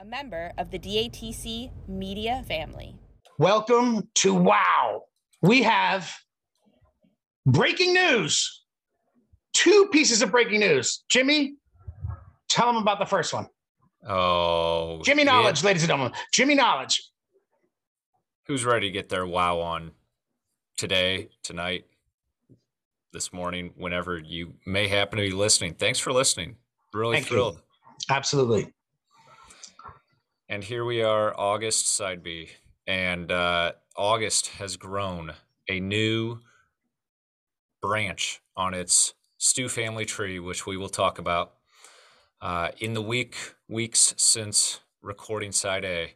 a member of the DATC media family. Welcome to Wow. We have breaking news. Two pieces of breaking news. Jimmy, tell them about the first one. Oh, Jimmy yeah. Knowledge, ladies and gentlemen. Jimmy Knowledge. Who's ready to get their wow on today, tonight, this morning, whenever you may happen to be listening? Thanks for listening. Really Thank you. thrilled. Absolutely. And here we are, August side B. And uh, August has grown a new branch on its stew family tree, which we will talk about. Uh, in the week weeks since recording side A,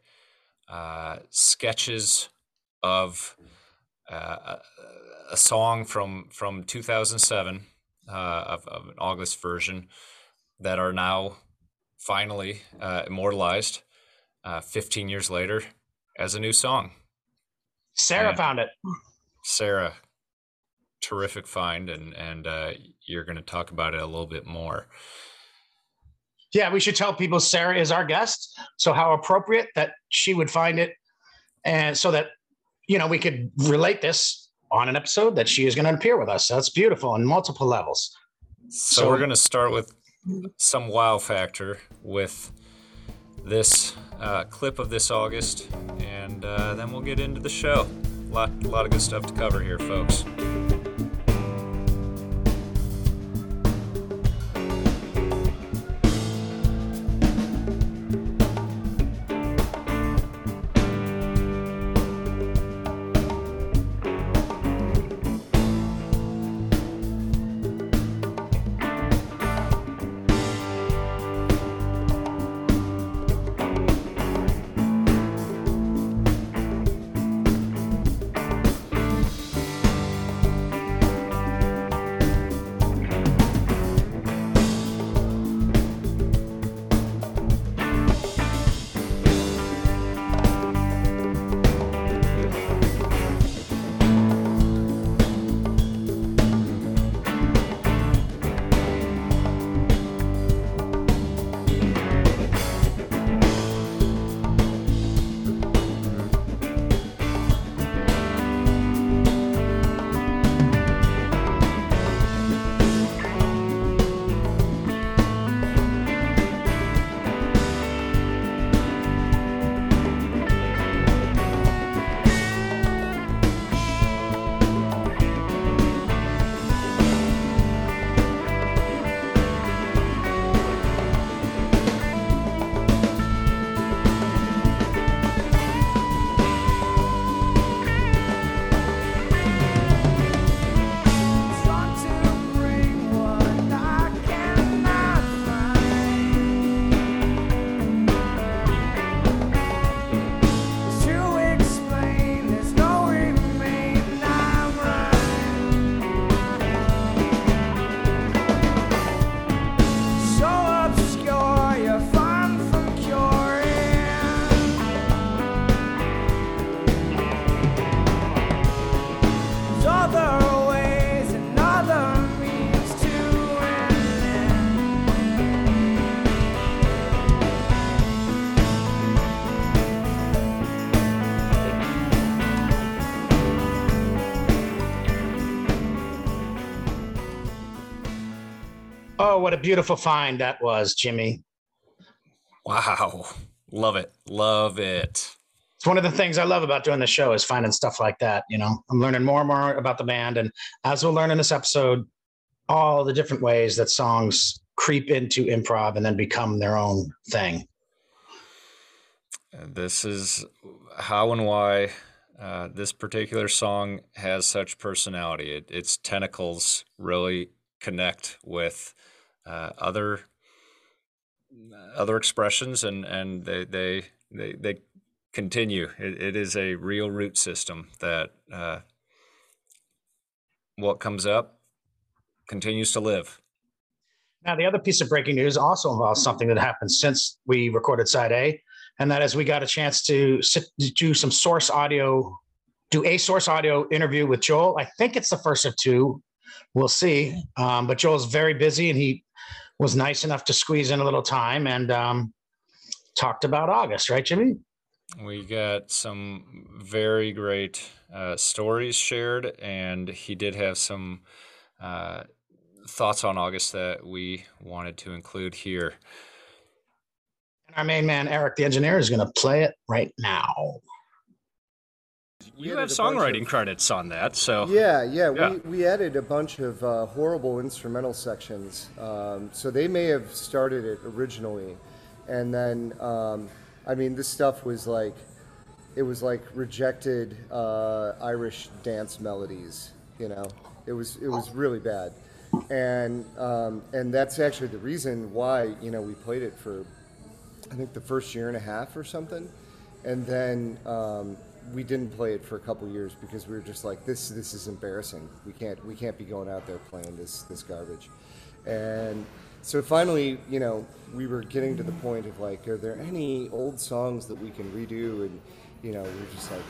uh, sketches of uh, a, song from from 2007 uh, of, of an August version that are now finally uh, immortalized uh, 15 years later as a new song. Sarah Yeah. found it. Sarah, terrific find, and and uh, you're going to talk about it a little bit more. Yeah, we should tell people Sarah is our guest. So how appropriate that she would find it. And so that, you know, we could relate this on an episode that she is going to appear with us. That's beautiful on multiple levels. So, So- we're going to start with some wow factor with this uh, clip of this August, and uh, then we'll get into the show. A lot, a lot of good stuff to cover here, folks. What a beautiful find that was, Jimmy. Wow, love it, love it. It's one of the things I love about doing the show is finding stuff like that. You know, I'm learning more and more about the band. And as we'll learn in this episode, all the different ways that songs creep into improv and then become their own thing. This is how and why uh, this particular song has such personality. It, its tentacles really connect with other other expressions, and and they they they, they continue. It, it is a real root system that uh, what comes up continues to live. Now, the other piece of breaking news also involves something that happened since we recorded side A, and that is we got a chance to sit, do some source audio, do a source audio interview with Joel. I think it's the first of two. We'll see. Um, but Joel's very busy, and he was nice enough to squeeze in a little time. And um, talked about August, right, Jimmy? We got some very great uh, stories shared, and he did have some uh, thoughts on August that we wanted to include here. And our main man, Eric, the engineer, is going to play it right now. You have songwriting of- credits on that, so Yeah, yeah, Yeah. We, we added a bunch of uh, horrible instrumental sections. Um, so they may have started it originally. And then, um, I mean, this stuff was like, it was like rejected uh, Irish dance melodies, you know? It was, it was really bad. And, um, and that's actually the reason why, you know, we played it for I think the first year and a half or something, and then um, we didn't play it for a couple years because we were just like, this this is embarrassing. We can't we can't be going out there playing this this garbage, and so finally, you know, we were getting to the point of like, are there any old songs that we can redo? And you know, we were just like,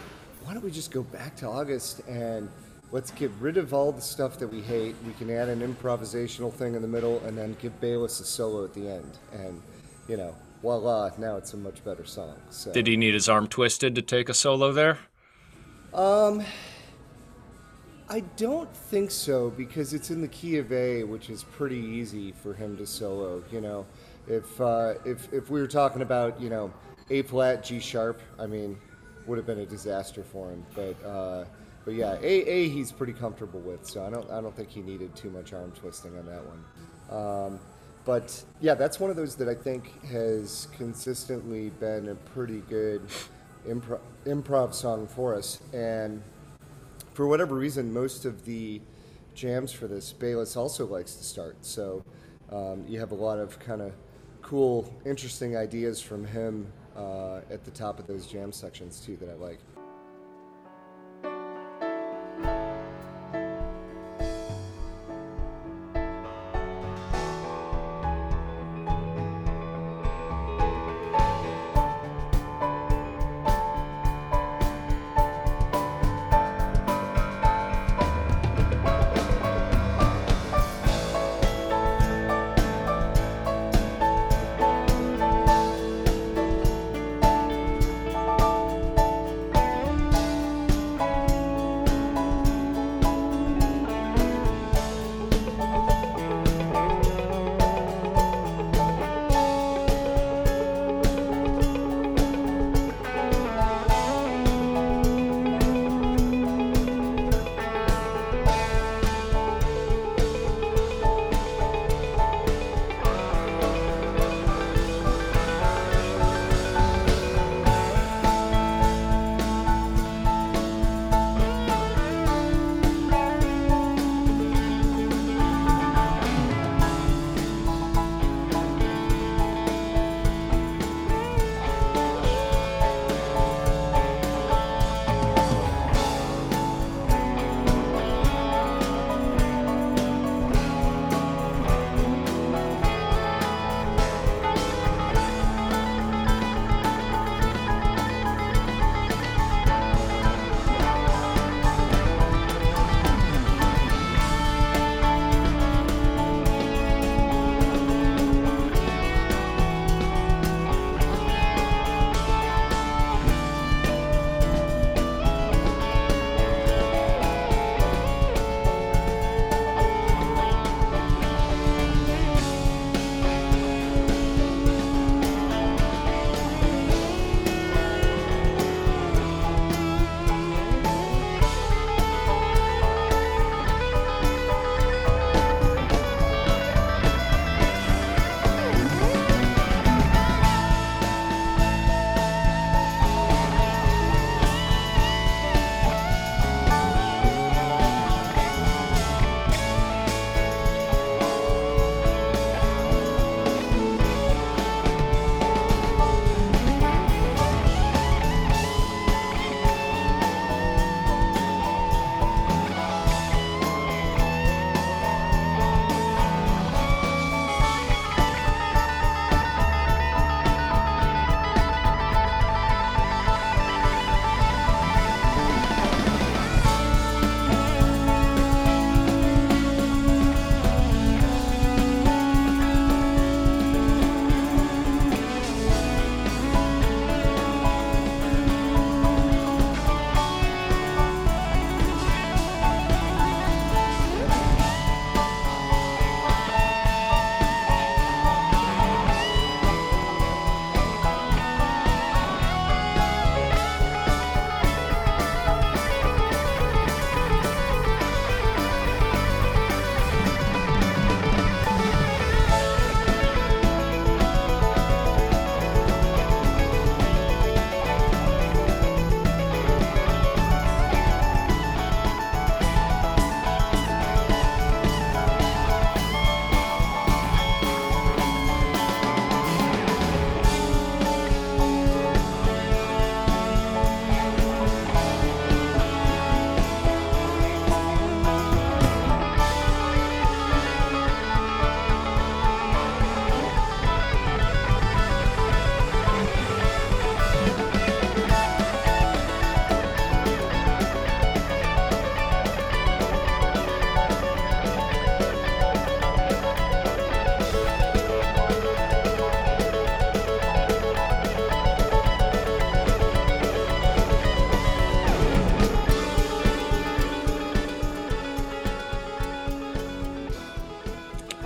why don't we just go back to August and let's get rid of all the stuff that we hate. We can add an improvisational thing in the middle, and then give Bayliss a solo at the end, and you know, voila! Now it's a much better song. So. did he need his arm twisted to take a solo there? Um, I don't think so because it's in the key of A, which is pretty easy for him to solo. You know, if uh, if if we were talking about you know A flat G sharp, I mean, would have been a disaster for him. But uh, but yeah, A A he's pretty comfortable with, so I don't I don't think he needed too much arm twisting on that one. Um, but yeah, that's one of those that I think has consistently been a pretty good improv song for us and for whatever reason, most of the jams for this, Bayliss also likes to start. So um, you have a lot of kind of cool, interesting ideas from him uh, at the top of those jam sections too that I like.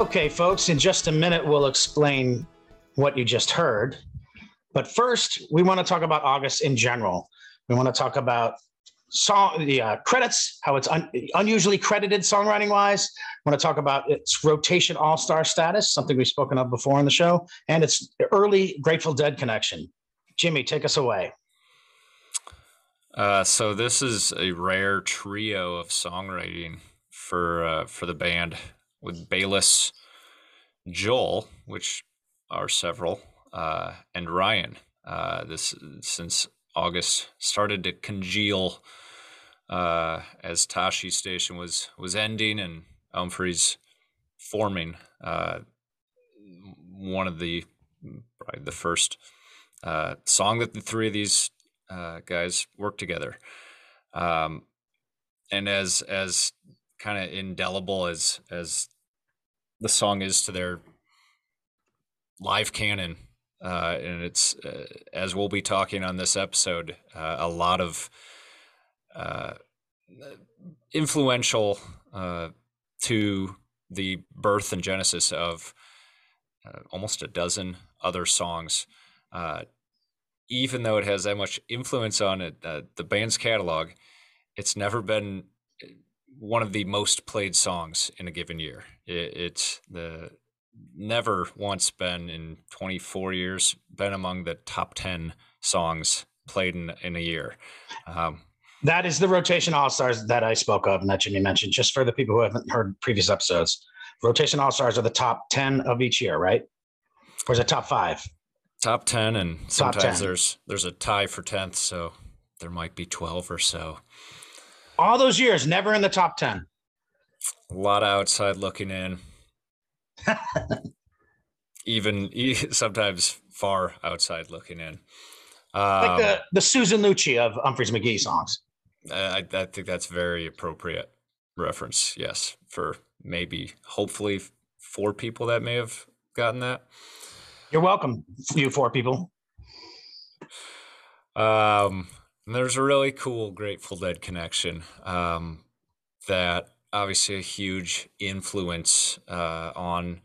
Okay, folks, in just a minute, we'll explain what you just heard. But first, we want to talk about August in general. We want to talk about song the uh, credits, how it's un- unusually credited songwriting wise. We want to talk about its rotation all star status, something we've spoken of before on the show, and its early Grateful Dead connection. Jimmy, take us away. Uh, so this is a rare trio of songwriting for uh, for the band with Bayliss, Joel, which are several, uh, and Ryan. Uh, this since August started to congeal uh, as Tashi Station was was ending and Umphreys forming. Uh, one of the probably the first uh, song that the three of these uh, guys worked together. Um, and as as kind of indelible as as the song is to their live canon, uh, and it's uh, as we'll be talking on this episode, uh, a lot of uh, influential uh, to the birth and genesis of uh, almost a dozen other songs. Even though it has that much influence on it, the band's catalog, it's never been one of the most played songs in a given year. It, it's the never once been in 24 years been among the top 10 songs played in, in a year. Um, That is the rotation all stars that I spoke of and that Jimmy mentioned, just for the people who haven't heard previous episodes. Rotation all stars are the top 10 of each year, right? Or is it top five? top 10 and sometimes 10. there's there's a tie for 10th so there might be 12 or so All those years, never in the top 10. a lot of outside looking in even sometimes far outside looking in Like um, the, the Susan Lucci of Umphrey's McGee songs. I, I think that's very appropriate reference yes for maybe hopefully four people that may have gotten that You're welcome, you four people. Um, and there's a really cool Grateful Dead connection. Um, that obviously a huge influence uh, on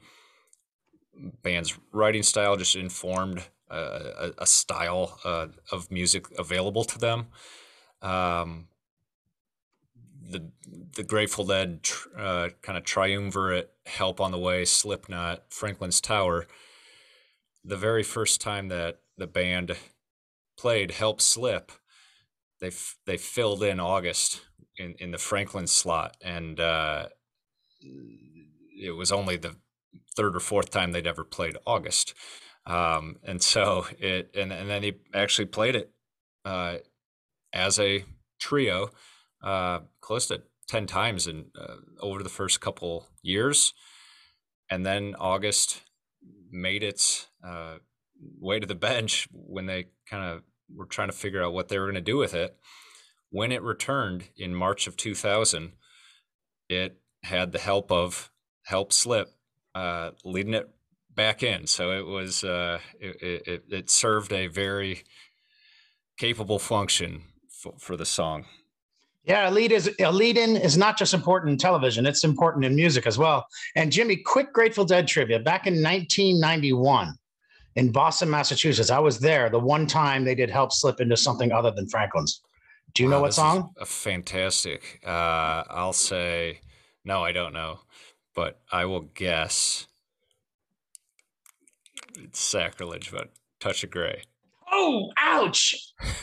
band's writing style, just informed uh, a, a style uh, of music available to them. Um, the the Grateful Dead uh, kind of triumvirate, Help on the Way, Slipknot, Franklin's Tower. The very first time that the band played Help Slip, they they filled in August in, in the Franklin slot, and uh, it was only the third or fourth time they'd ever played August, um, and so it and and then he actually played it uh, as a trio uh, close to ten times in uh, over the first couple years, and then August made its uh, way to the bench when they kind of were trying to figure out what they were going to do with it. When it returned in March of 2000, it had the help of Help Slip uh, leading it back in. So it was uh, it, it, it served a very capable function for, for the song. Yeah, a lead is a lead in is not just important in television; it's important in music as well. And Jimmy, quick Grateful Dead trivia: back in 1991, in Boston, Massachusetts, I was there. The one time they did help slip into something other than Franklin's. Do you know Wow, what song? A fantastic. Uh, I'll say no. I don't know, but I will guess. It's sacrilege, but touch of gray. Oh, ouch!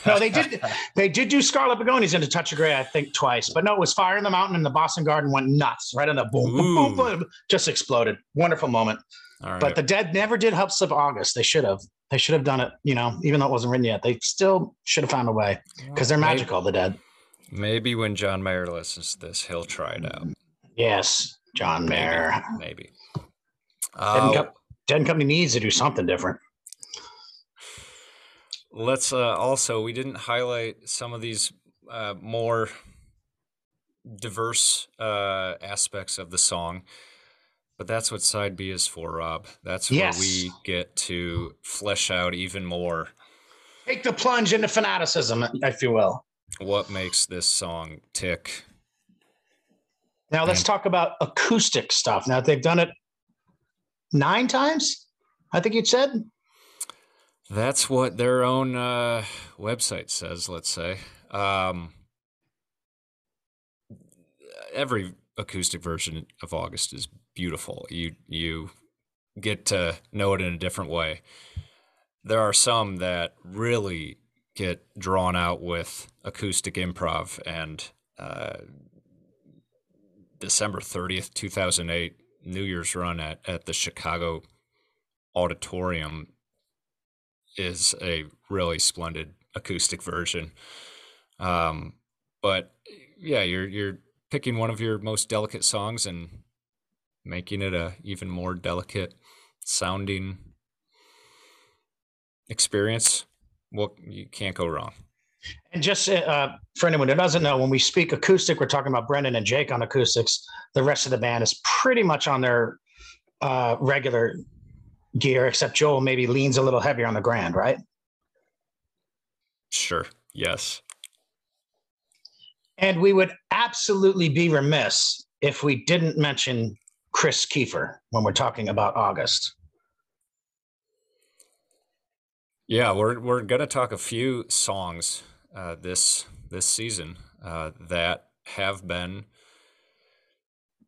No, they did. they did do Scarlet Begonias into Touch of Grey, I think, twice. But no, it was Fire in the Mountain, and the Boston Garden went nuts right on the boom, boom, boom, boom, just exploded. Wonderful moment. All right. But the Dead never did help slip August. They should have. They should have done it. You know, even though it wasn't written yet, they still should have found a way because they're Maybe- magical. The Dead. Maybe when John Mayer listens to this, he'll try it out. Yes, John Maybe. Mayer. Maybe. Dead, Uh, and Co- Dead and Company needs to do something different. Let's uh, also we didn't highlight some of these uh, more diverse uh, aspects of the song but that's what side b is for rob that's where we get to flesh out even more Take the plunge into fanaticism, if you will. what makes this song tick Now let's And- talk about acoustic stuff. Now they've done it nine times. I think you said. That's what their own uh, website says. Let's say um, every acoustic version of August is beautiful. You you get to know it in a different way. There are some that really get drawn out with acoustic improv and uh, December 30th, 2008, New Year's run at, at the Chicago Auditorium is a really splendid acoustic version. Um, but yeah, you're you're picking one of your most delicate songs and making it a even more delicate sounding experience. Well, you can't go wrong. And just uh, for anyone who doesn't know, when we speak acoustic, we're talking about Brendan and Jake on acoustics. The rest of the band is pretty much on their uh, regular gear, except Joel maybe leans a little heavier on the grand, right? Sure. Yes. And we would absolutely be remiss if we didn't mention Chris Kiefer when we're talking about August. Yeah, we're we're gonna talk a few songs uh, this this season uh, that have been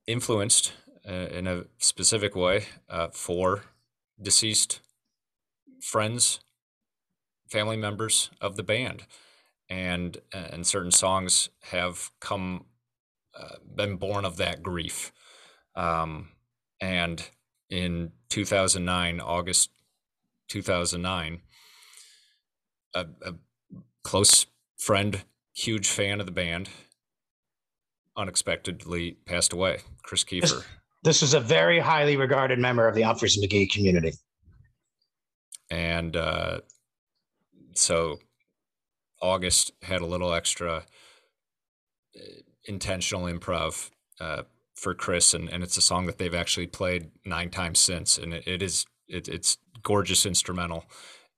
influenced uh, in a specific way uh, for deceased friends, family members of the band, and and certain songs have come uh, been born of that grief. Um, and in 2009, August 2009, a, a close friend, huge fan of the band, unexpectedly passed away. Chris Kiefer. This is a very highly regarded member of the Umphrey's McGee community. and uh, so August had a little extra uh, intentional improv uh, for Chris, and, and it's a song that they've actually played nine times since, and it, it is it, it's gorgeous instrumental.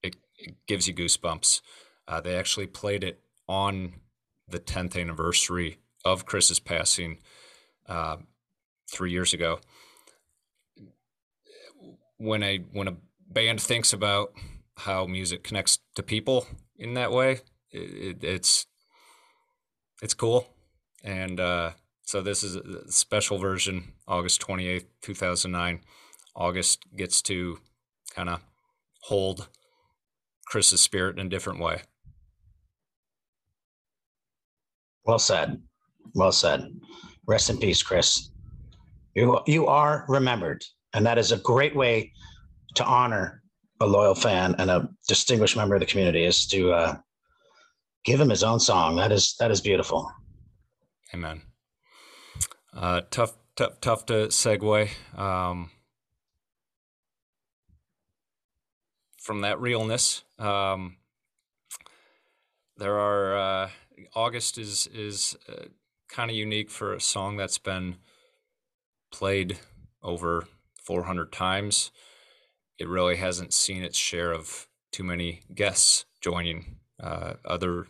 It, it gives you goosebumps. Uh, they actually played it on the 10th anniversary of Chris's passing uh, three years ago. When a when a band thinks about how music connects to people in that way, it, it, it's it's cool. And uh, so this is a special version, August twenty eighth, two thousand nine. August gets to kind of hold Chris's spirit in a different way. Well said. Well said. Rest in peace, Chris. You you are remembered, and that is a great way to honor a loyal fan and a distinguished member of the community is to uh, give him his own song. That is that is beautiful. Amen. Uh, tough, tough, tough to segue um, from that realness. Um, there are uh, August is is uh, kind of unique for a song that's been played over 400 times. It really hasn't seen its share of too many guests joining uh, other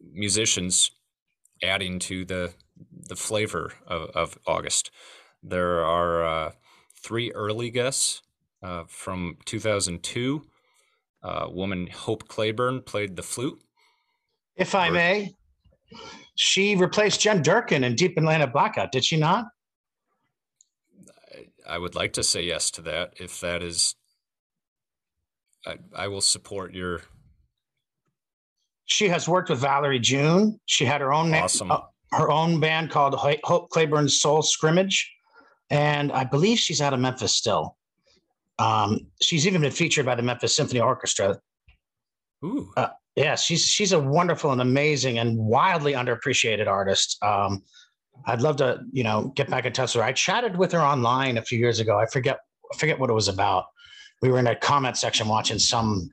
musicians adding to the the flavor of, of August. There are uh, three early guests uh, from 2002. Uh, woman Hope Clayburn played the flute. If I may, she replaced Jen Durkin in Deep Banana Blackout, did she not? I would like to say yes to that. If that is, I, I will support your She has worked with Valerie June. She had her own Awesome. uh, her own band called Ho- Hope Clayburn's Soul Scrimmage, and I believe she's out of Memphis still. Um, she's even been featured by the Memphis Symphony Orchestra. ooh. Yeah, she's she's a wonderful and amazing and wildly underappreciated artist. Um, I'd love to, you know, get back in touch with her. I chatted with her online a few years ago. I forget I forget what it was about. We were in a comment section watching some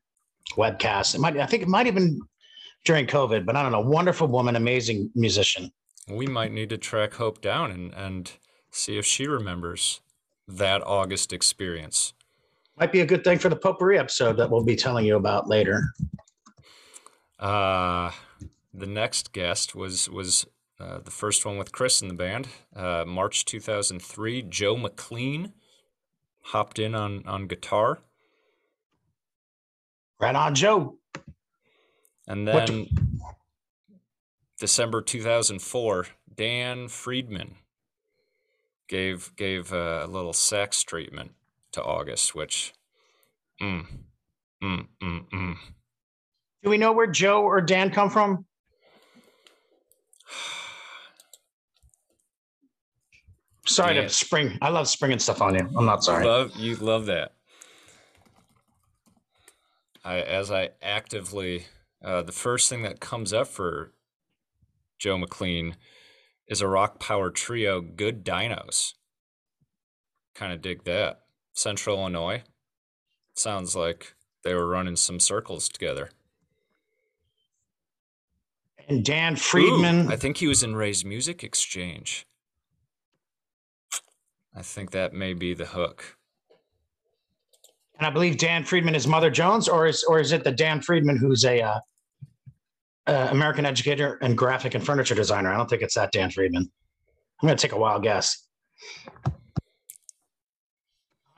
webcast. It might I think it might have been during COVID, but I don't know. Wonderful woman, amazing musician. we might need to track Hope down and, and see if she remembers that August experience. Might be a good thing for the potpourri episode that we'll be telling you about later. Uh, the next guest was was uh, the first one with Chris in the band, uh, March 2003. Joe McLean hopped in on on guitar, Right on, Joe. and then December 2004, Dan Friedman gave gave a little sex treatment to August, which, mm, mm, mm, mm. Do we know where Joe or Dan come from? Sorry to spring. I love springing stuff on you. I'm not sorry. Love you love that. I as I actively uh, the first thing that comes up for Joe McLean is a rock power trio, Good Dinos. Kind of dig that. Central Illinois. Sounds like they were running some circles together. And Dan Ooh, Friedman. I think he was in Ray's Music Exchange. I think that may be the hook. and I believe Dan Friedman is Mother Jones, or is or is it the Dan Friedman who's a uh, uh, American educator and graphic and furniture designer? I don't think it's that Dan Friedman. I'm going to take a wild guess. I'm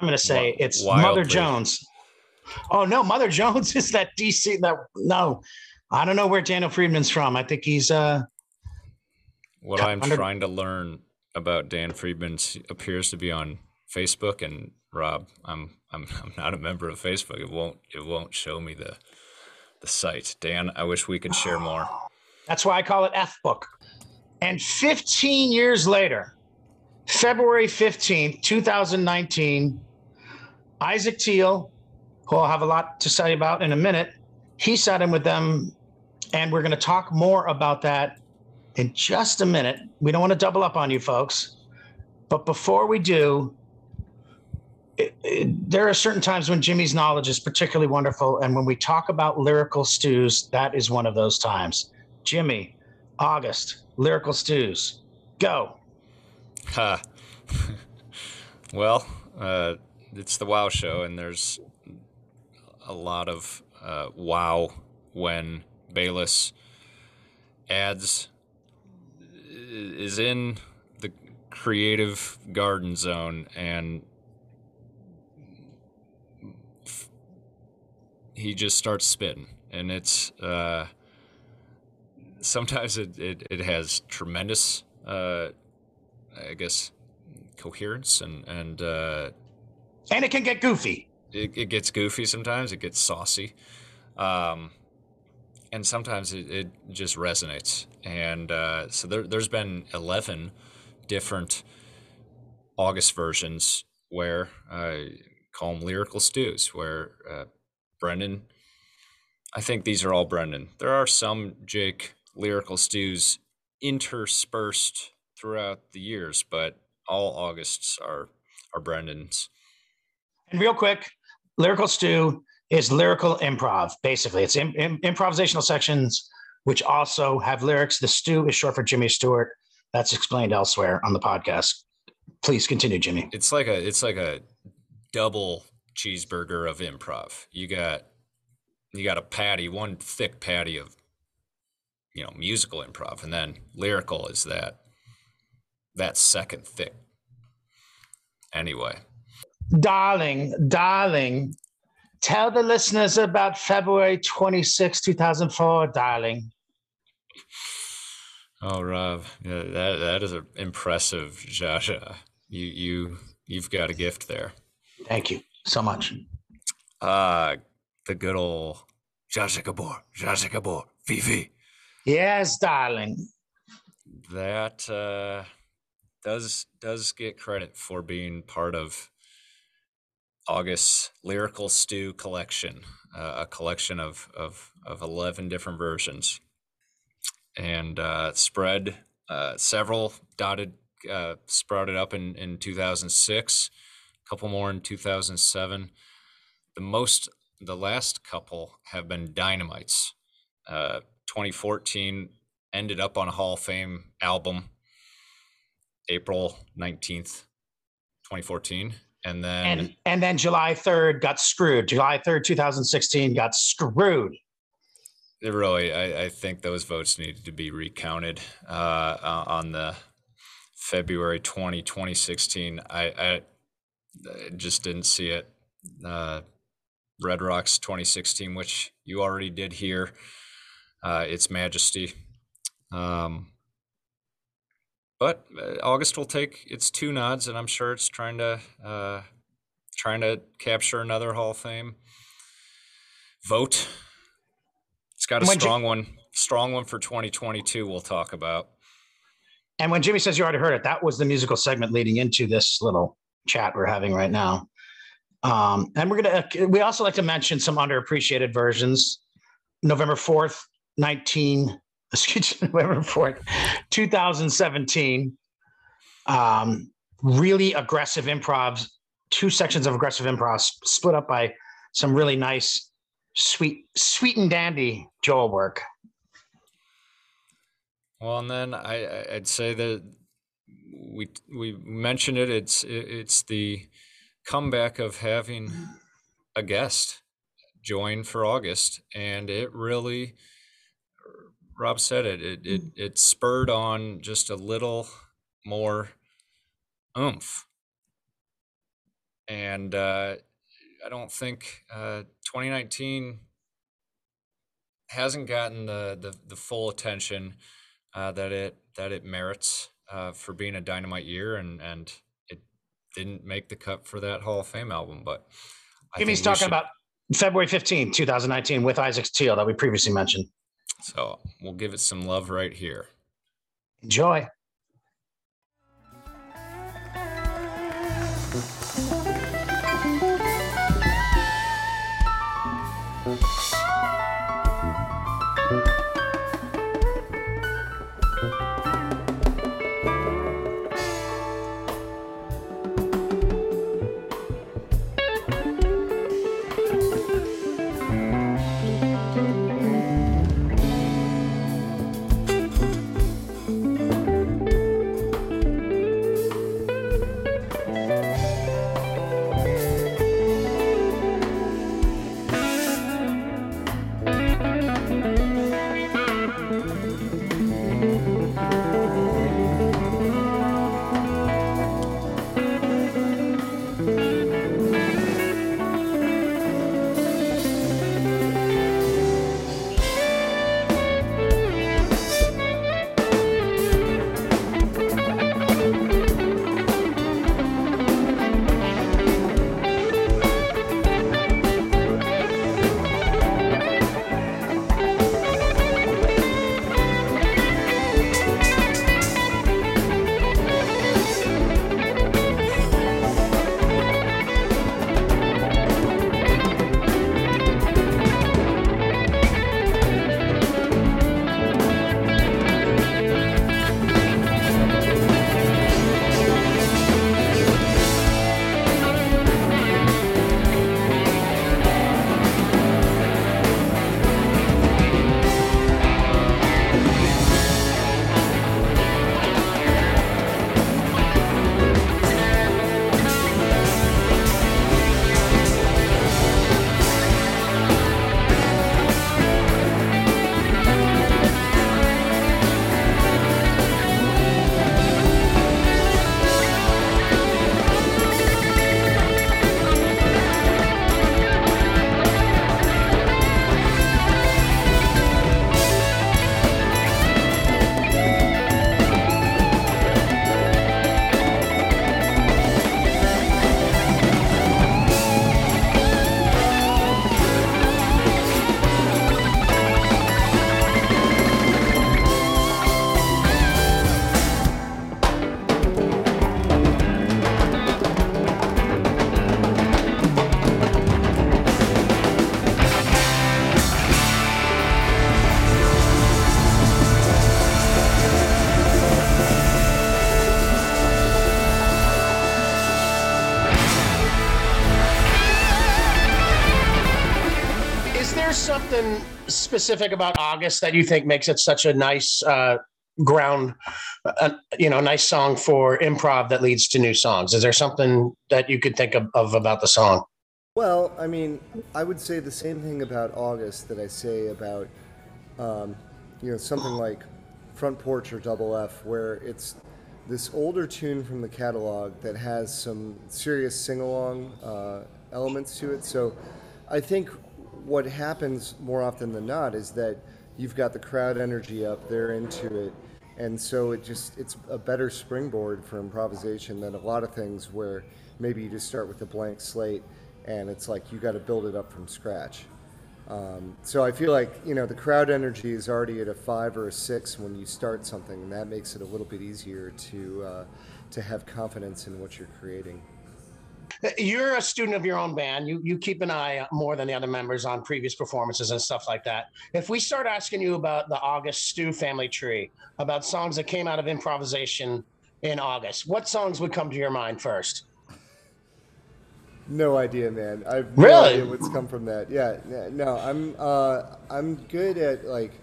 going to say it's Mother. Jones. Oh no, Mother Jones is that DC. That no, I don't know where Daniel Friedman's from. I think he's uh What I'm under- trying to learn about Dan Friedman appears to be on Facebook, and Rob, I'm I'm I'm not a member of Facebook. It won't it won't show me the the site. Dan, I wish we could share more. That's why I call it F book. And 15 years later, February 15th, 2019, Isaac Teel, who I'll have a lot to say about in a minute, he sat in with them, and we're going to talk more about that in just a minute. We don't want to double up on you folks. But before we do, it, it- there are certain times when Jimmy's knowledge is particularly wonderful. And when we talk about lyrical stews, that is one of those times. Jimmy, August, lyrical stews, go. Ha. well, uh, it's the Wow Show, and there's a lot of uh, wow when Bayliss adds is in the creative garden zone and he just starts spitting and it's uh, sometimes it, it, it has tremendous uh, I guess coherence and and uh, And it can get goofy. it, it gets goofy sometimes. It gets saucy, um, and sometimes it, it just resonates. And uh, so there, there's been eleven different August versions where I call them lyrical stews, where uh, Brendan. I think these are all Brendan. There are some Jake lyrical stews interspersed throughout the years, but all Augusts are are Brendan's. And real quick, lyrical stew is lyrical improv. Basically, it's im- im- improvisational sections which also have lyrics. The stew is short for Jimmy Stewart. That's explained elsewhere on the podcast. Please continue, Jimmy. It's like a it's like a double cheeseburger of improv. You got you got a patty, one thick patty of you know musical improv, and then lyrical is that that second thick. Anyway, Darling, darling, tell the listeners about February 26, 2004, darling. Oh Rob, yeah, that that is an impressive Jaja. You you you've got a gift there. Thank you so much. Uh the good old Zsa Zsa Gabor, Zsa Zsa Gabor, Vivi. Yes, darling. that uh, does does get credit for being part of August's lyrical stew collection, uh, a collection of, of of eleven different versions, and uh, spread uh, several dotted uh, sprouted up in in two thousand six, a couple more in two thousand seven. The most, the last couple have been dynamites. Uh, 2014 ended up on a Hall of Fame album April 19th, 2014. And then And and then July 3rd got screwed. July 3rd, 2016 got screwed. Really, I, I think those votes needed to be recounted uh, on the February 20, 2016. I, I, I just didn't see it. Uh, Red Rocks 2016, which you already did here, uh, its Majesty. Um, but uh, August will take its two nods, and I'm sure it's trying to uh, trying to capture another Hall of Fame vote. It's got a When strong one, strong one for 2022. We'll talk about. And when Jimmy says you already heard it, that was the musical segment leading into this little chat we're having right now. Um, and we're gonna we also like to mention some underappreciated versions. November 4th, 19, excuse me, November 4th, 2017. Um, really aggressive improv, two sections of aggressive improv split up by some really nice, sweet, sweet and dandy Joel work. Well, and then I, I'd say that we we mentioned it. It's it's the comeback of having a guest join for August, and it really, Rob said it. It it, it spurred on just a little more oomph, and uh, I don't think uh, 2019 hasn't gotten the the, the full attention uh, that it that it merits uh, for being a dynamite year, and and it didn't make the cut for that Hall of Fame album. But I Jimmy's talking should- about February 15, 2019, with Isaac Teel that we previously mentioned. So we'll give it some love right here. Enjoy. Something specific about August that you think makes it such a nice uh, ground, uh, you know, nice song for improv that leads to new songs? Is there something that you could think of, of about the song? Well, I mean, I would say the same thing about August that I say about, um, you know, something like Front Porch or Double F, where it's this older tune from the catalog that has some serious sing-along uh, elements to it. So I think what happens more often than not is that you've got the crowd energy up, they're into it, and so it just it's a better springboard for improvisation than a lot of things where maybe you just start with a blank slate and it's like you got to build it up from scratch. Um, so I feel like you know the crowd energy is already at a five or a six when you start something, and that makes it a little bit easier to uh, to have confidence in what you're creating. You're a student of your own band. You you keep an eye more than the other members on previous performances and stuff like that. If we start asking you about the August Stew family tree, about songs that came out of improvisation in August, what songs would come to your mind first? No idea, man. I've no Really? idea what's come from that. Yeah, no, I'm uh, I'm good at like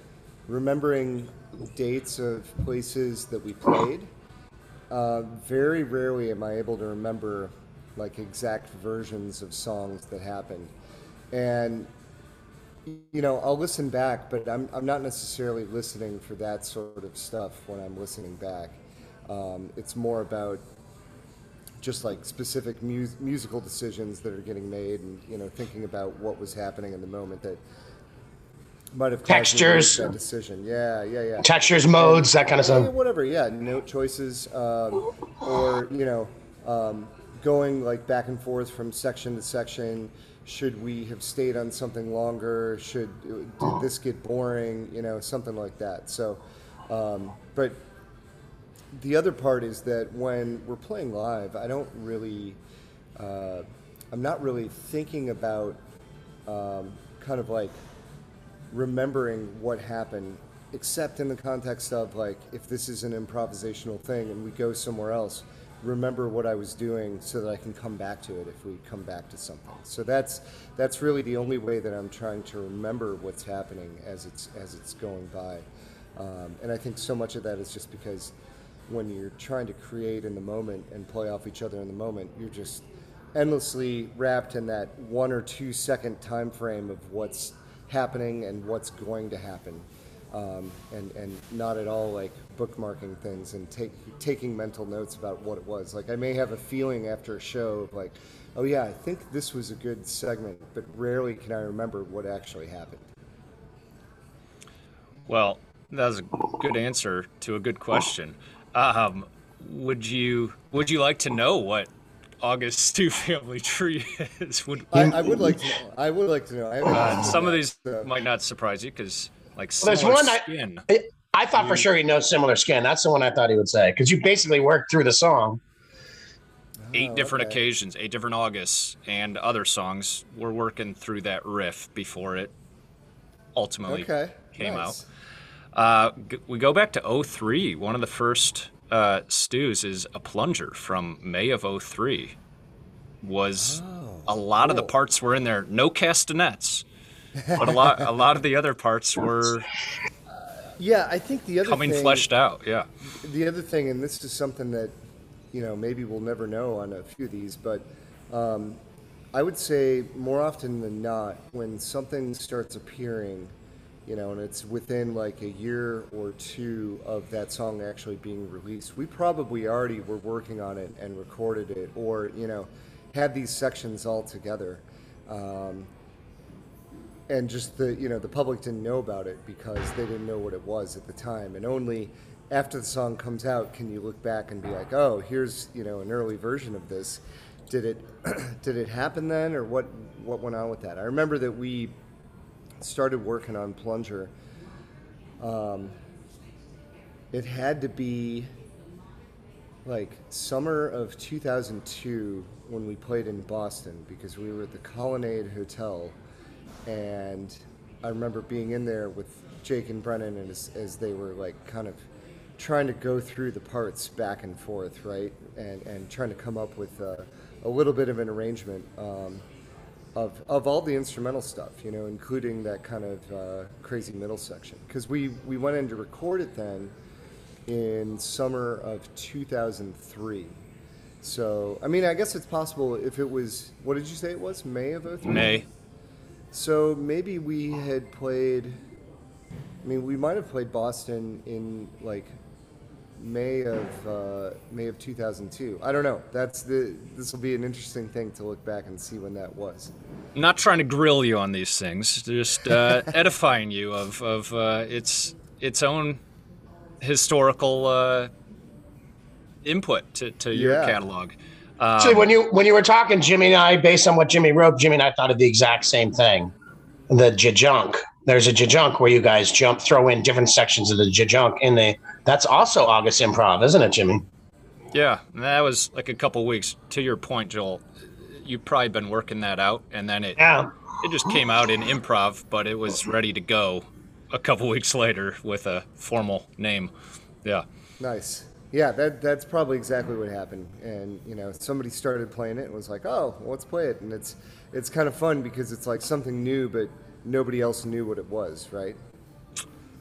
remembering dates of places that we played. Uh, very rarely am I able to remember like exact versions of songs that happened, and you know I'll listen back, but I'm I'm not necessarily listening for that sort of stuff when I'm listening back. Um, it's more about just like specific mu- musical decisions that are getting made and you know thinking about what was happening in the moment that might have caused me to make Textures. that decision yeah yeah yeah Textures, modes, that kind of yeah, stuff. whatever yeah note choices um, or you know um, going like back and forth from section to section. Should we have stayed on something longer? Should did this get boring? You know something like that. So um, but the other part is that when we're playing live, I don't really, uh, I'm not really thinking about um, kind of like remembering what happened, except in the context of like if this is an improvisational thing and we go somewhere else, remember what I was doing so that I can come back to it if we come back to something. So that's that's really the only way that I'm trying to remember what's happening as it's as it's going by. Um, and I think so much of that is just because when you're trying to create in the moment and play off each other in the moment, you're just endlessly wrapped in that one or two second time frame of what's happening and what's going to happen. Um, and, and not at all like bookmarking things and take, taking mental notes about what it was. Like I may have a feeling after a show like, oh yeah, I think this was a good segment, but rarely can I remember what actually happened. Well, that was a good answer to a good question. Um, would you would you like to know what August Stew family tree is? Would, I, I would like to know. I would like to know. Uh, some of these so- might not surprise you because like Well, there's similar one I- skin. I, I thought for sure he knows similar skin. That's the one I thought he would say because you basically worked through the song. eight Oh, different okay. occasions, eight different Augusts, and other songs. We're working through that riff before it ultimately Okay. came nice. out. Uh, g- we go back to 03. One of the first uh, stews is a plunger from May of 03. Was a lot of the parts were in there, no castanets, but a lot a lot of the other parts were Yeah, I think the other coming thing, fleshed out. Yeah. the other thing, and this is something that you know maybe we'll never know on a few of these, but um, I would say more often than not, when something starts appearing, you know, and it's within like a year or two of that song actually being released, we probably already were working on it and recorded it, or you know, had these sections all together. Um, and just the you know the public didn't know about it because they didn't know what it was at the time. And only after the song comes out can you look back and be like oh here's you know an early version of this. Did it did it happen then or what what went on with that? I remember that we started working on plunger. Um, it had to be like summer of 2002 when we played in Boston because we were at the Colonnade Hotel, and I remember being in there with Jake and Brendan and as, as they were like kind of trying to go through the parts back and forth, right, and and trying to come up with a, a little bit of an arrangement. Um, of, of all the instrumental stuff, you know, including that kind of uh, crazy middle section. Because we, we went in to record it then in summer of 2003. So, I mean, I guess it's possible if it was, what did you say it was? May of 03? May. So maybe we had played, I mean, we might have played Boston in like May of uh, May of 2002. I don't know. That's the. This will be an interesting thing to look back and see when that was. Not trying to grill you on these things, just uh, edifying you of of uh, its its own historical uh, input to, to your Yeah. catalog. Um, Actually, when you when you were talking, Jimmy and I, based on what Jimmy wrote, Jimmy and I thought of the exact same thing. The jajunk. There's a jajunk where you guys jump, throw in different sections of the jajunk in the. That's also August Improv, isn't it, Jimmy? Yeah, that was like a couple weeks. To your point, Joel, you've probably been working that out, and then it Yeah. it just came out in improv, but it was ready to go a couple weeks later with a formal name. Yeah. Nice. Yeah, that that's probably exactly what happened. And you know, somebody started playing it and was like, "Oh, well, let's play it." And it's it's kind of fun because it's like something new, but nobody else knew what it was, right?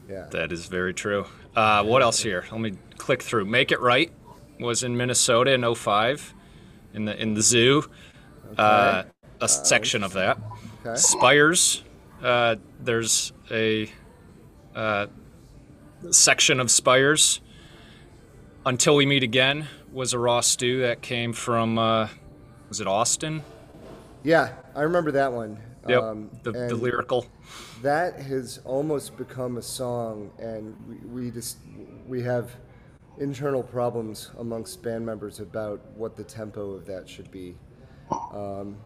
Yeah. That is very true. Uh, what else here? Let me click through. Make It Right was in Minnesota in 05 in the in the zoo. Uh, a section of that. Okay. Spires. Uh, there's a uh, section of Spires. Until We Meet Again was a raw stew that came from, uh, was it Austin? Yeah, I remember that one. Yep. Um, the, the lyrical. that has almost become a song, and we, we just we have internal problems amongst band members about what the tempo of that should be. Um,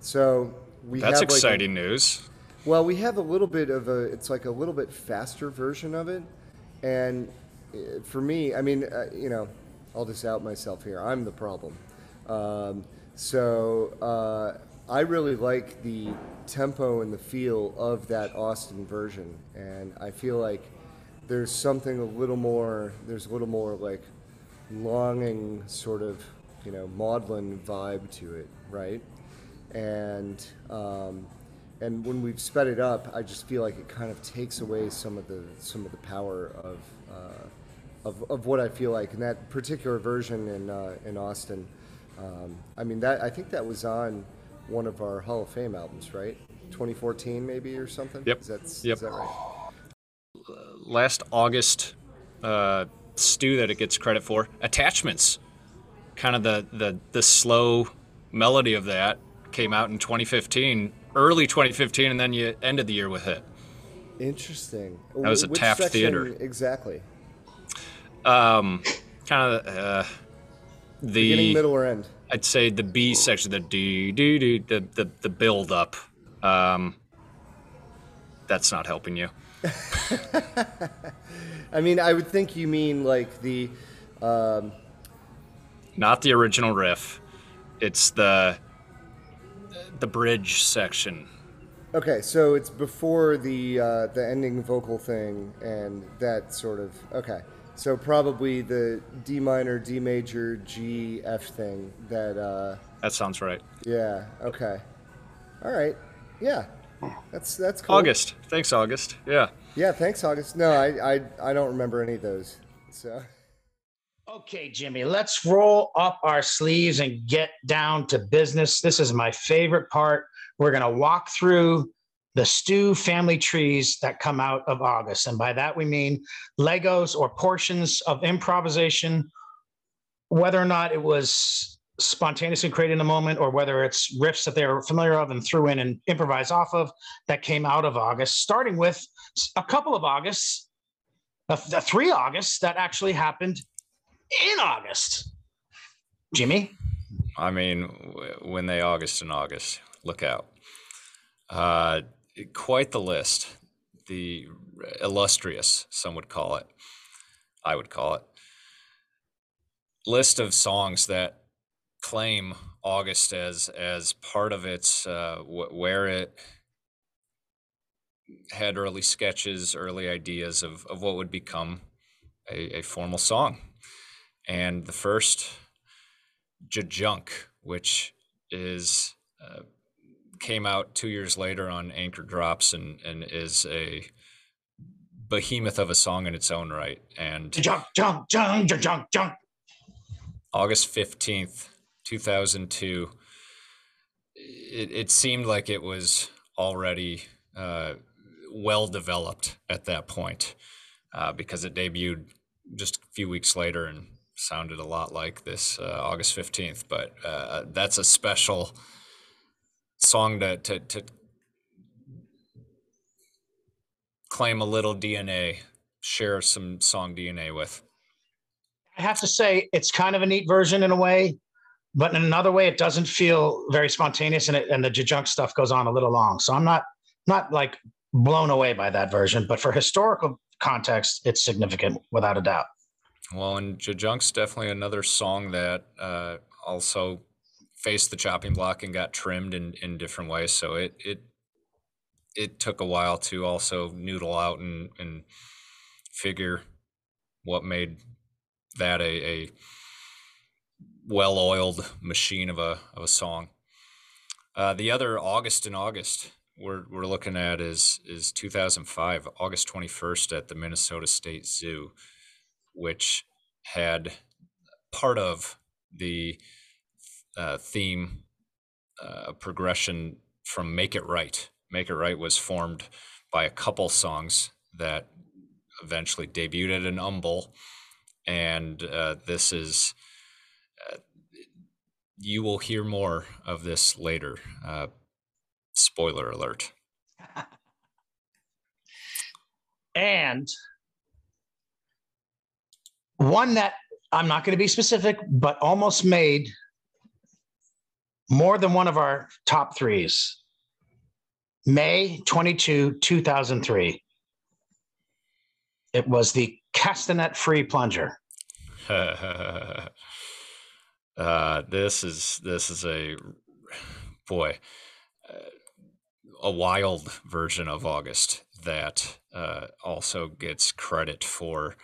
so we That's have like a- exciting news. Well, we have a little bit of a, it's like a little bit faster version of it. And for me, I mean, uh, you know, I'll just out myself here. I'm the problem. Um, so uh, I really like the tempo and the feel of that Austin version. And I feel like there's something a little more, there's a little more like longing sort of, you know, maudlin vibe to it, right? and um, and when we've sped it up, I just feel like it kind of takes away some of the some of the power of uh, of, of what I feel like in that particular version in uh, in Austin. Um, I mean that I think that was on one of our Hall of Fame albums, right? 2014 maybe or something. Yep. Is that, Yep. is that right? last August uh, stew that it gets credit for. Attachments, kind of the, the the slow melody of that came out in 2015, early 2015, and then you ended the year with it. Interesting. That was at which Taft section Theater. Exactly. Um, kind of uh, the Beginning, middle, or end? I'd say the B section, the D D D, the the the build up. Um, that's not helping you. I mean, I would think you mean like the. Um, Not the original riff. It's the the bridge section. Okay, so it's before the uh, the ending vocal thing and that sort of okay. So probably the D minor, D major, G, F thing. That uh, That sounds right. yeah. Okay. All right. Yeah. That's that's cool. August. Thanks, August. Yeah. Yeah. Thanks, August. No, I I, I don't remember any of those. So Okay, Jimmy, let's roll up our sleeves and get down to business. This is my favorite part. We're going to walk through the stew family trees that come out of August. And by that, we mean Legos or portions of improvisation, whether or not it was spontaneously created in a moment or whether it's riffs that they were familiar of and threw in and improvised off of that came out of August, starting with a couple of Augusts, the three Augusts that actually happened in August. Jimmy, I mean, when they August and August, look out. Uh, quite the list. The illustrious, some would call it. I would call it. List of songs that claim August as as part of its uh, wh- where it had early sketches, early ideas of, of what would become a, a formal song. And the first Jajunk, which is uh, came out two years later on Anchor Drops and and is a behemoth of a song in its own right. And junk, junk, junk, junk, junk. August fifteenth, two thousand two, it, it seemed like it was already uh, well developed at that point uh, because it debuted just a few weeks later and sounded a lot like this uh, August 15th. But uh, that's a special song to, to, to claim a little DNA, share some song DNA with. I have to say, it's kind of a neat version in a way, but in another way, it doesn't feel very spontaneous, and it, and the junk stuff goes on a little long. So I'm not not like blown away by that version, but for historical context, it's significant without a doubt. Well, and Jajunk's definitely another song that uh, also faced the chopping block and got trimmed in, in different ways. So it it it took a while to also noodle out and, and figure what made that a, a well-oiled machine of a of a song. Uh, the other August in August we're we're looking at is is 2005, August 21st at the Minnesota State Zoo, which had part of the uh, theme uh, progression from "Make It Right." "Make It Right" was formed by a couple songs that eventually debuted at an UMBowl, and uh, this is. Uh, you will hear more of this later. Uh, Spoiler alert. and one that I'm not going to be specific, but almost made more than one of our top threes. May 22, 2003. It was the Castanet Free Plunger. uh, this is this is a boy a wild version of August that uh, also gets credit for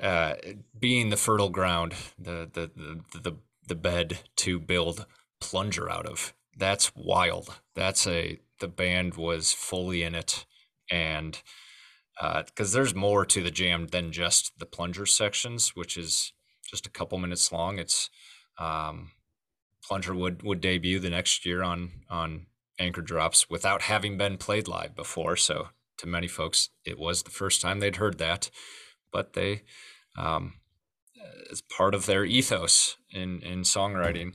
uh, being the fertile ground, the, the the the the bed to build plunger out of. That's wild. That's a the band was fully in it, and because uh, there's more to the jam than just the plunger sections, which is just a couple minutes long. It's um, Plunger would would debut the next year on on Anchor Drops without having been played live before. So to many folks, it was the first time they'd heard that, but they, um, as part of their ethos in in songwriting,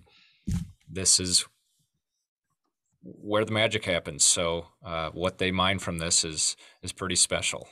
this is where the magic happens. So uh, what they mine from this is is pretty special.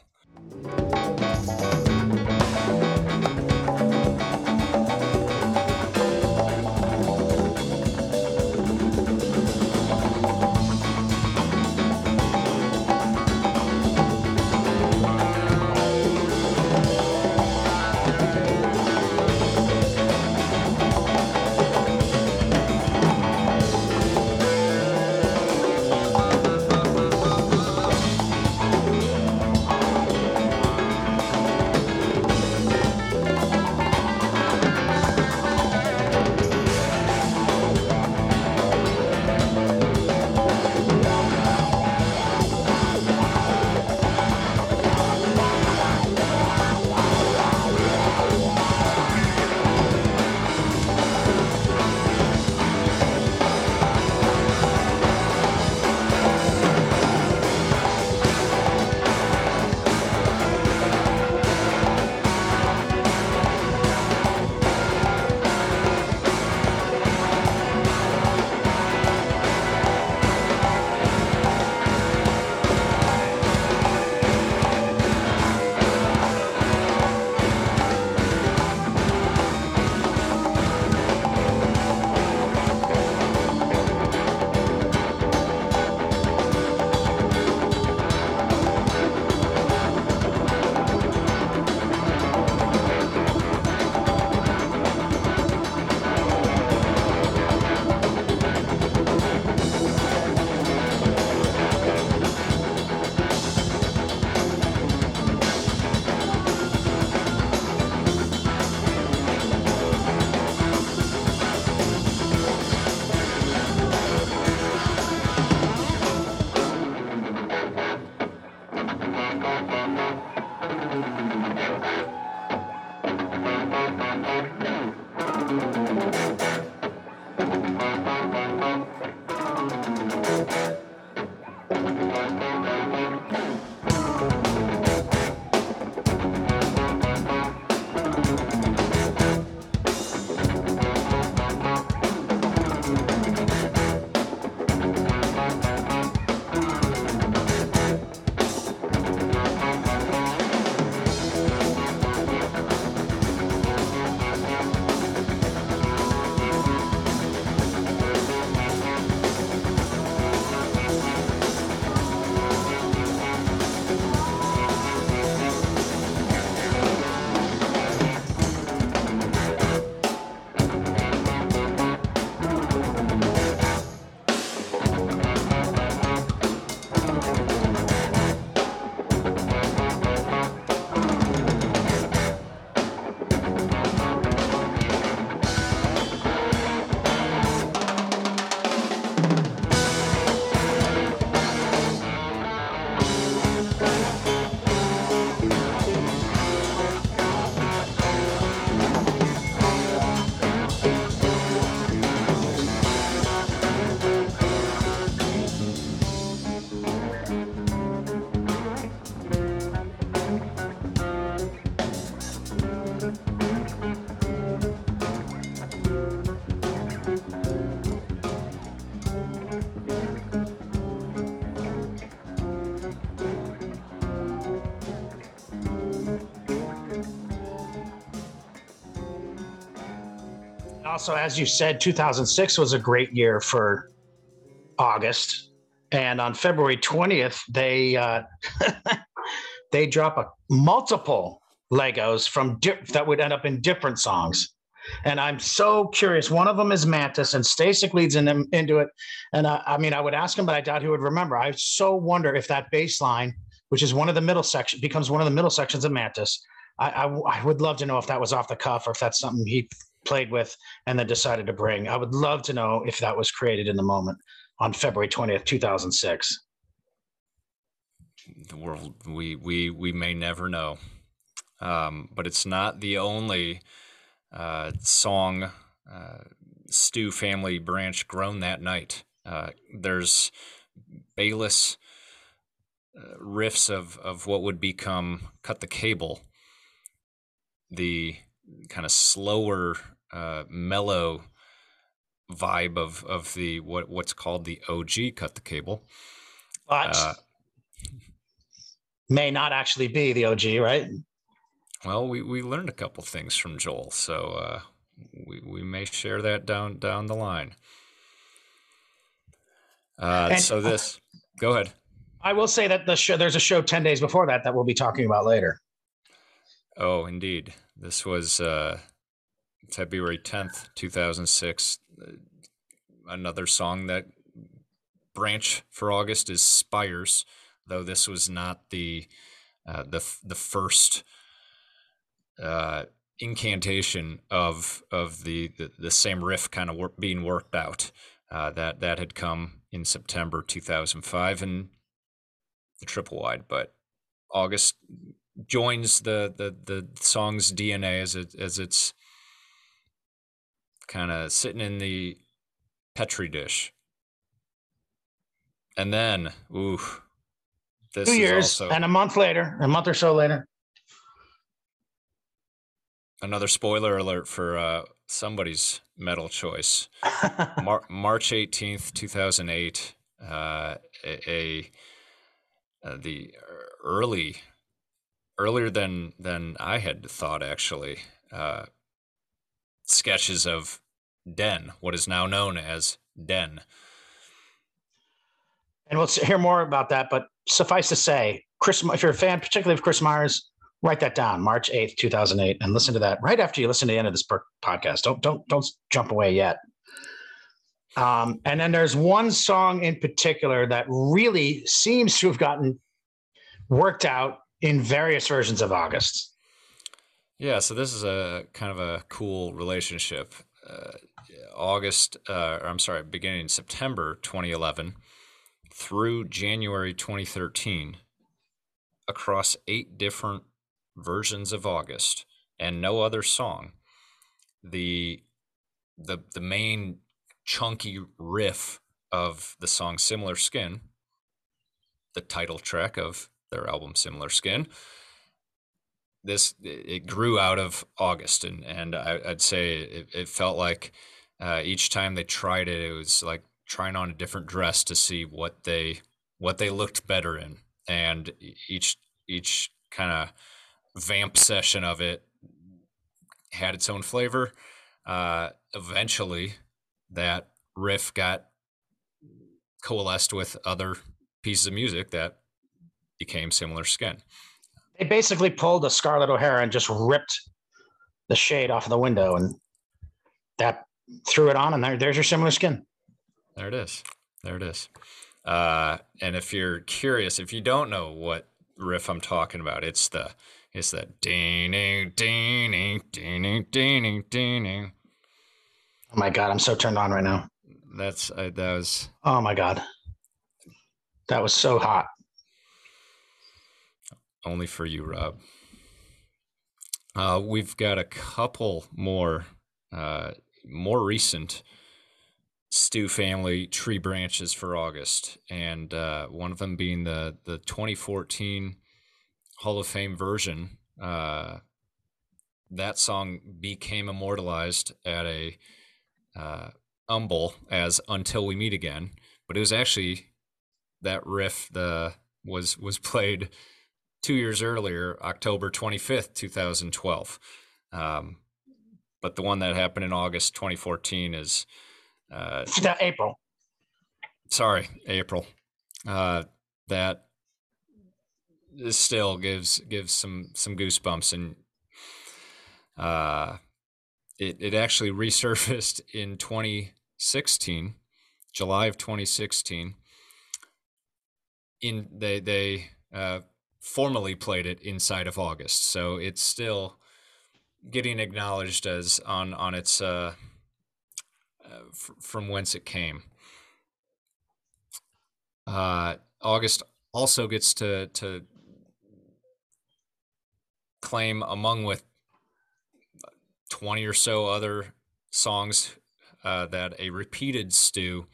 Also, as you said, 2006 was a great year for August, and on February 20th, they uh, they drop a multiple Legos from di- that would end up in different songs. And I'm so curious. One of them is Mantis, and Stasik leads in them into it. And I, I mean, I would ask him, but I doubt he would remember. I so wonder if that bass line, which is one of the middle section, becomes one of the middle sections of Mantis. I, I would love to know if that was off the cuff or if that's something he played with and then decided to bring. I would love to know if that was created in the moment on February 20th, 2006. the world we we we may never know um, but it's not the only uh, song uh, stew family branch grown that night uh, there's Bayliss uh, riffs of of what would become cut the cable the kind of slower uh, mellow vibe of of the what what's called the OG cut the cable But Uh, may not actually be the OG, right? Well, we, we learned a couple things from Joel, so uh, we we may share that down down the line. Uh, And- so this, go ahead. I will say that the show there's a show 10 days before that that we'll be talking about later. Oh, indeed, this was uh, February tenth, two thousand six. Another song that branch for August is Spires, though this was not the uh, the the first uh, incantation of of the the, the same riff kind of being worked out. Uh, that that had come in September 2005 and the triple wide, but August joins the the the song's DNA as it as it's kind of sitting in the petri dish. And then, ooh, this Two years also and a month later, a month or so later. another spoiler alert for uh, somebody's medal choice. Mar- March 18th, 2008, uh, a, a uh, the early earlier than than I had thought actually uh, sketches of Den, what is now known as Den. and we'll hear more about that. But suffice to say, Chris, if you're a fan, particularly of Kris Myers, write that down, March 8th, 2008, and listen to that right after you listen to the end of this podcast. Don't, don't, don't jump away yet. Um, and then there's one song in particular that really seems to have gotten worked out in various versions of August. Yeah, so this is a kind of a cool relationship. Uh, August, uh, or I'm sorry, beginning September 2011 through January 2013, across eight different versions of August and no other song, the the the main chunky riff of the song "Similar Skin," the title track of their album "Similar Skin." this it grew out of August, and and I, I'd say it, it felt like uh, each time they tried it, it was like trying on a different dress to see what they what they looked better in, and each each kind of vamp session of it had its own flavor. Uh, eventually, that riff got coalesced with other pieces of music that became similar skin. They basically pulled a Scarlett O'Hara and just ripped the shade off of the window, and that threw it on, and there, there's your similar skin. There it is. There it is. Uh, and if you're curious, if you don't know what riff I'm talking about, it's the it's that ding ding ding ding ding ding. Oh my god, I'm so turned on right now. That's uh, that was Oh my god, that was so hot. Only for you, Rob. Uh, we've got a couple more uh, more recent Stew family tree branches for August, and uh, one of them being the the 2014 Hall of Fame version. Uh, that song became immortalized at a uh, UMBowl as "Until We Meet Again," but it was actually that riff the was was played two years earlier, October 25th, 2012. Um, but the one that happened in August 2014 is uh, That April. sorry, April. Uh, that still gives gives some some goosebumps, and uh, it it actually resurfaced in 2016, July of 2016. In they they uh, formally played it inside of August, so it's still getting acknowledged as on on its uh, uh, f- from whence it came. Uh, August also gets to to claim among with twenty or so other songs uh, that a repeated stew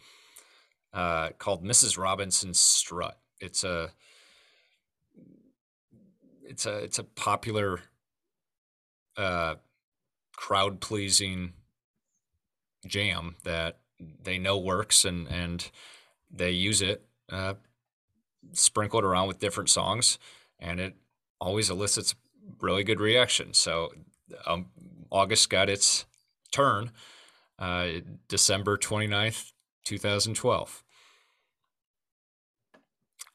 uh, called Mrs. Robinson's Strut. It's a it's a it's a popular uh, crowd pleasing jam that they know works and and they use it uh, sprinkled around with different songs and it always elicits really good reaction. So um, august got its turn uh, december 29th 2012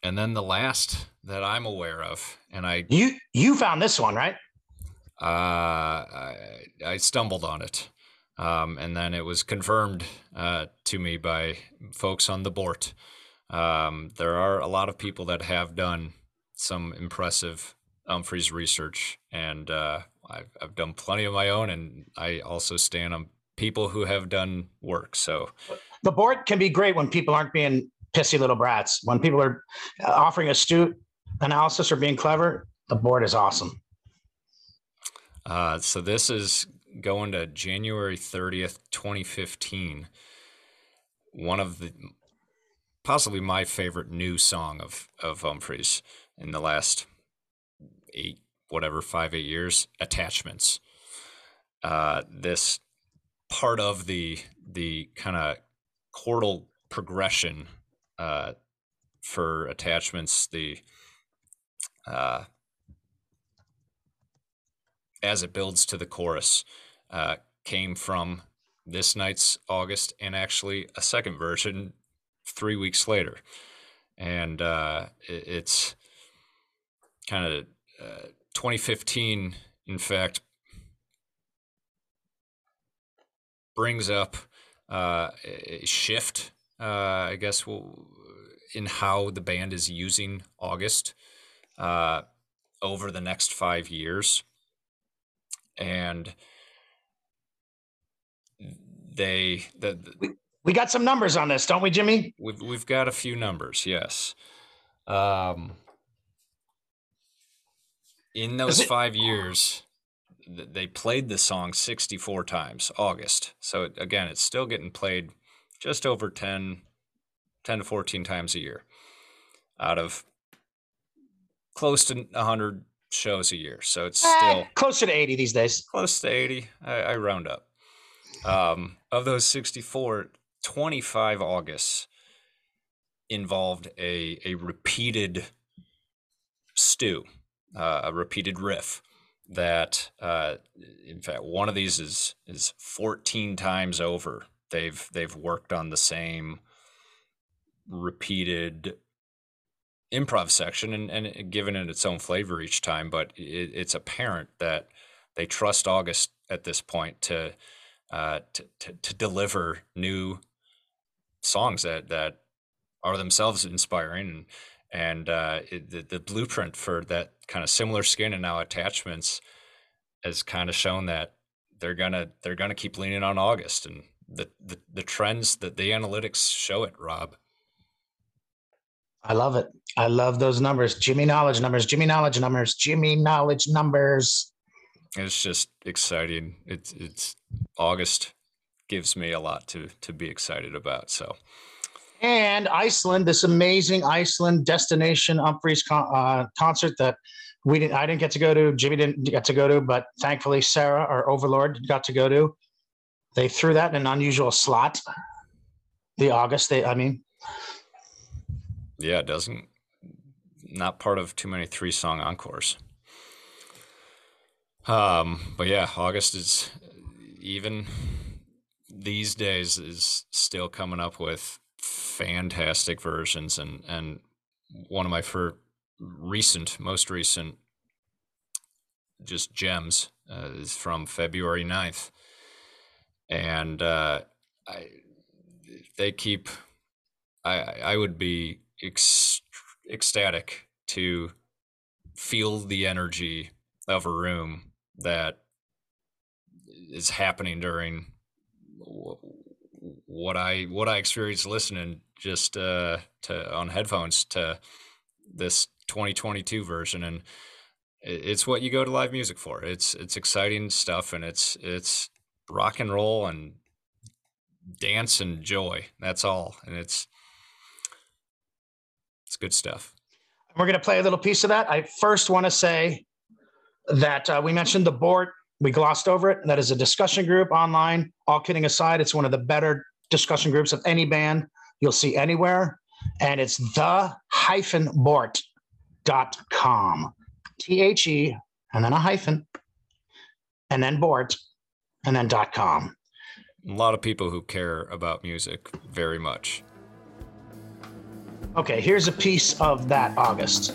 and then the last that i'm aware of and i You you found this one, right? uh, I, I stumbled on it. Um, and then it was confirmed uh, to me by folks on the board. Um, there are a lot of people that have done some impressive Umphrey's research, and uh, I've, I've done plenty of my own, and I also stand on people who have done work. So, The board can be great when people aren't being pissy little brats. When people are uh, offering astute analysis or being clever, the board is awesome. uh, so this is going to January 30th, 2015. One of the possibly my favorite new song of of Umphrey's in the last eight, whatever, five, eight years. Attachments. Uh, this part of the the kind of chordal progression uh, for attachments, the uh, as it builds to the chorus, uh, came from this night's August and actually a second version three weeks later. And uh, it, it's kind of uh, 2015, in fact, brings up uh, a shift, I guess, will, in how the band is using August uh, over the next five years. And they the, the We got some numbers on this, don't we, Jimmy? we've we've got a few numbers, yes. Um, in those it- five years, they played the song 64 times, August. So again, it's still getting played just over 10, 10 to 14 times a year out of close to 100 shows a year. So it's Eh, still closer to 80 these days. close to 80 i, I round up um, of those 64 25 augusts involved a, a repeated stew uh, a repeated riff that uh, in fact one of these is is 14 times over they've they've worked on the same repeated improv section and, and given it its own flavor each time but it, it's apparent that they trust August at this point to uh, to, to to deliver new songs that that are themselves inspiring. And uh, it, the the blueprint for that kind of similar skin and now attachments has kind of shown that they're gonna they're gonna keep leaning on August and the the, the trends that the analytics show it Rob I love it. I love those numbers. Jimmy Knowledge numbers, Jimmy Knowledge numbers, Jimmy Knowledge numbers. it's just exciting it's it's August gives me a lot to to be excited about so And Iceland, this amazing Iceland destination Umphrey's con- uh, concert that we didn't, I didn't get to go to, Jimmy didn't get to go to, but thankfully Sara, our overlord, got to go to. They threw that in an unusual slot. The August, they, I mean, Yeah, it doesn't. Not part of too many three song encores. Um, but yeah, August is even these days is still coming up with fantastic versions and and one of my for recent most recent just gems uh, is from February 9th and uh, I they keep I I would be ec- ecstatic to feel the energy of a room that is happening during what I what I experienced listening just uh, to on headphones to this 2022 version, and it's what you go to live music for. It's it's exciting stuff, and it's it's rock and roll and dance and joy. That's all, and it's it's good stuff. We're going to play a little piece of that. I first want to say that uh, we mentioned the board. We glossed over it. That is a discussion group online. All kidding aside, it's one of the better discussion groups of any band you'll see anywhere. And it's the hyphen bort.com. T H E and then a hyphen and then bort and then dot com. A lot of people who care about music very much. Okay, here's a piece of that August.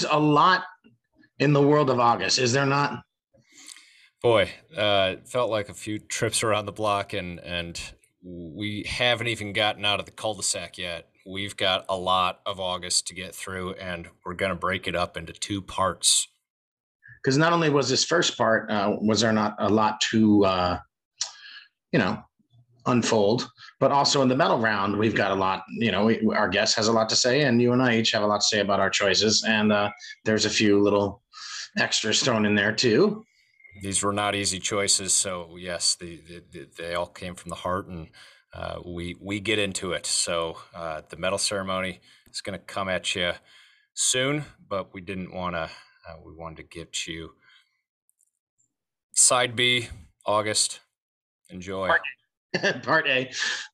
There's a lot in the world of August, is there not? Boy, uh, it felt like a few trips around the block, and and we haven't even gotten out of the cul-de-sac yet. We've got a lot of August to get through, and we're gonna break it up into two parts. Because not only was this first part, uh, was there not a lot to, uh, you know, unfold, but also in the medal round, we've got a lot. You know, we, our guest has a lot to say, and you and I each have a lot to say about our choices. And uh, there's a few little extras thrown in there too. These were not easy choices, so yes, the, the, the, they all came from the heart, and uh, we we get into it. So uh, the medal ceremony is going to come at you soon, but we didn't want to. Uh, we wanted to get you side B, August. Enjoy. Part A.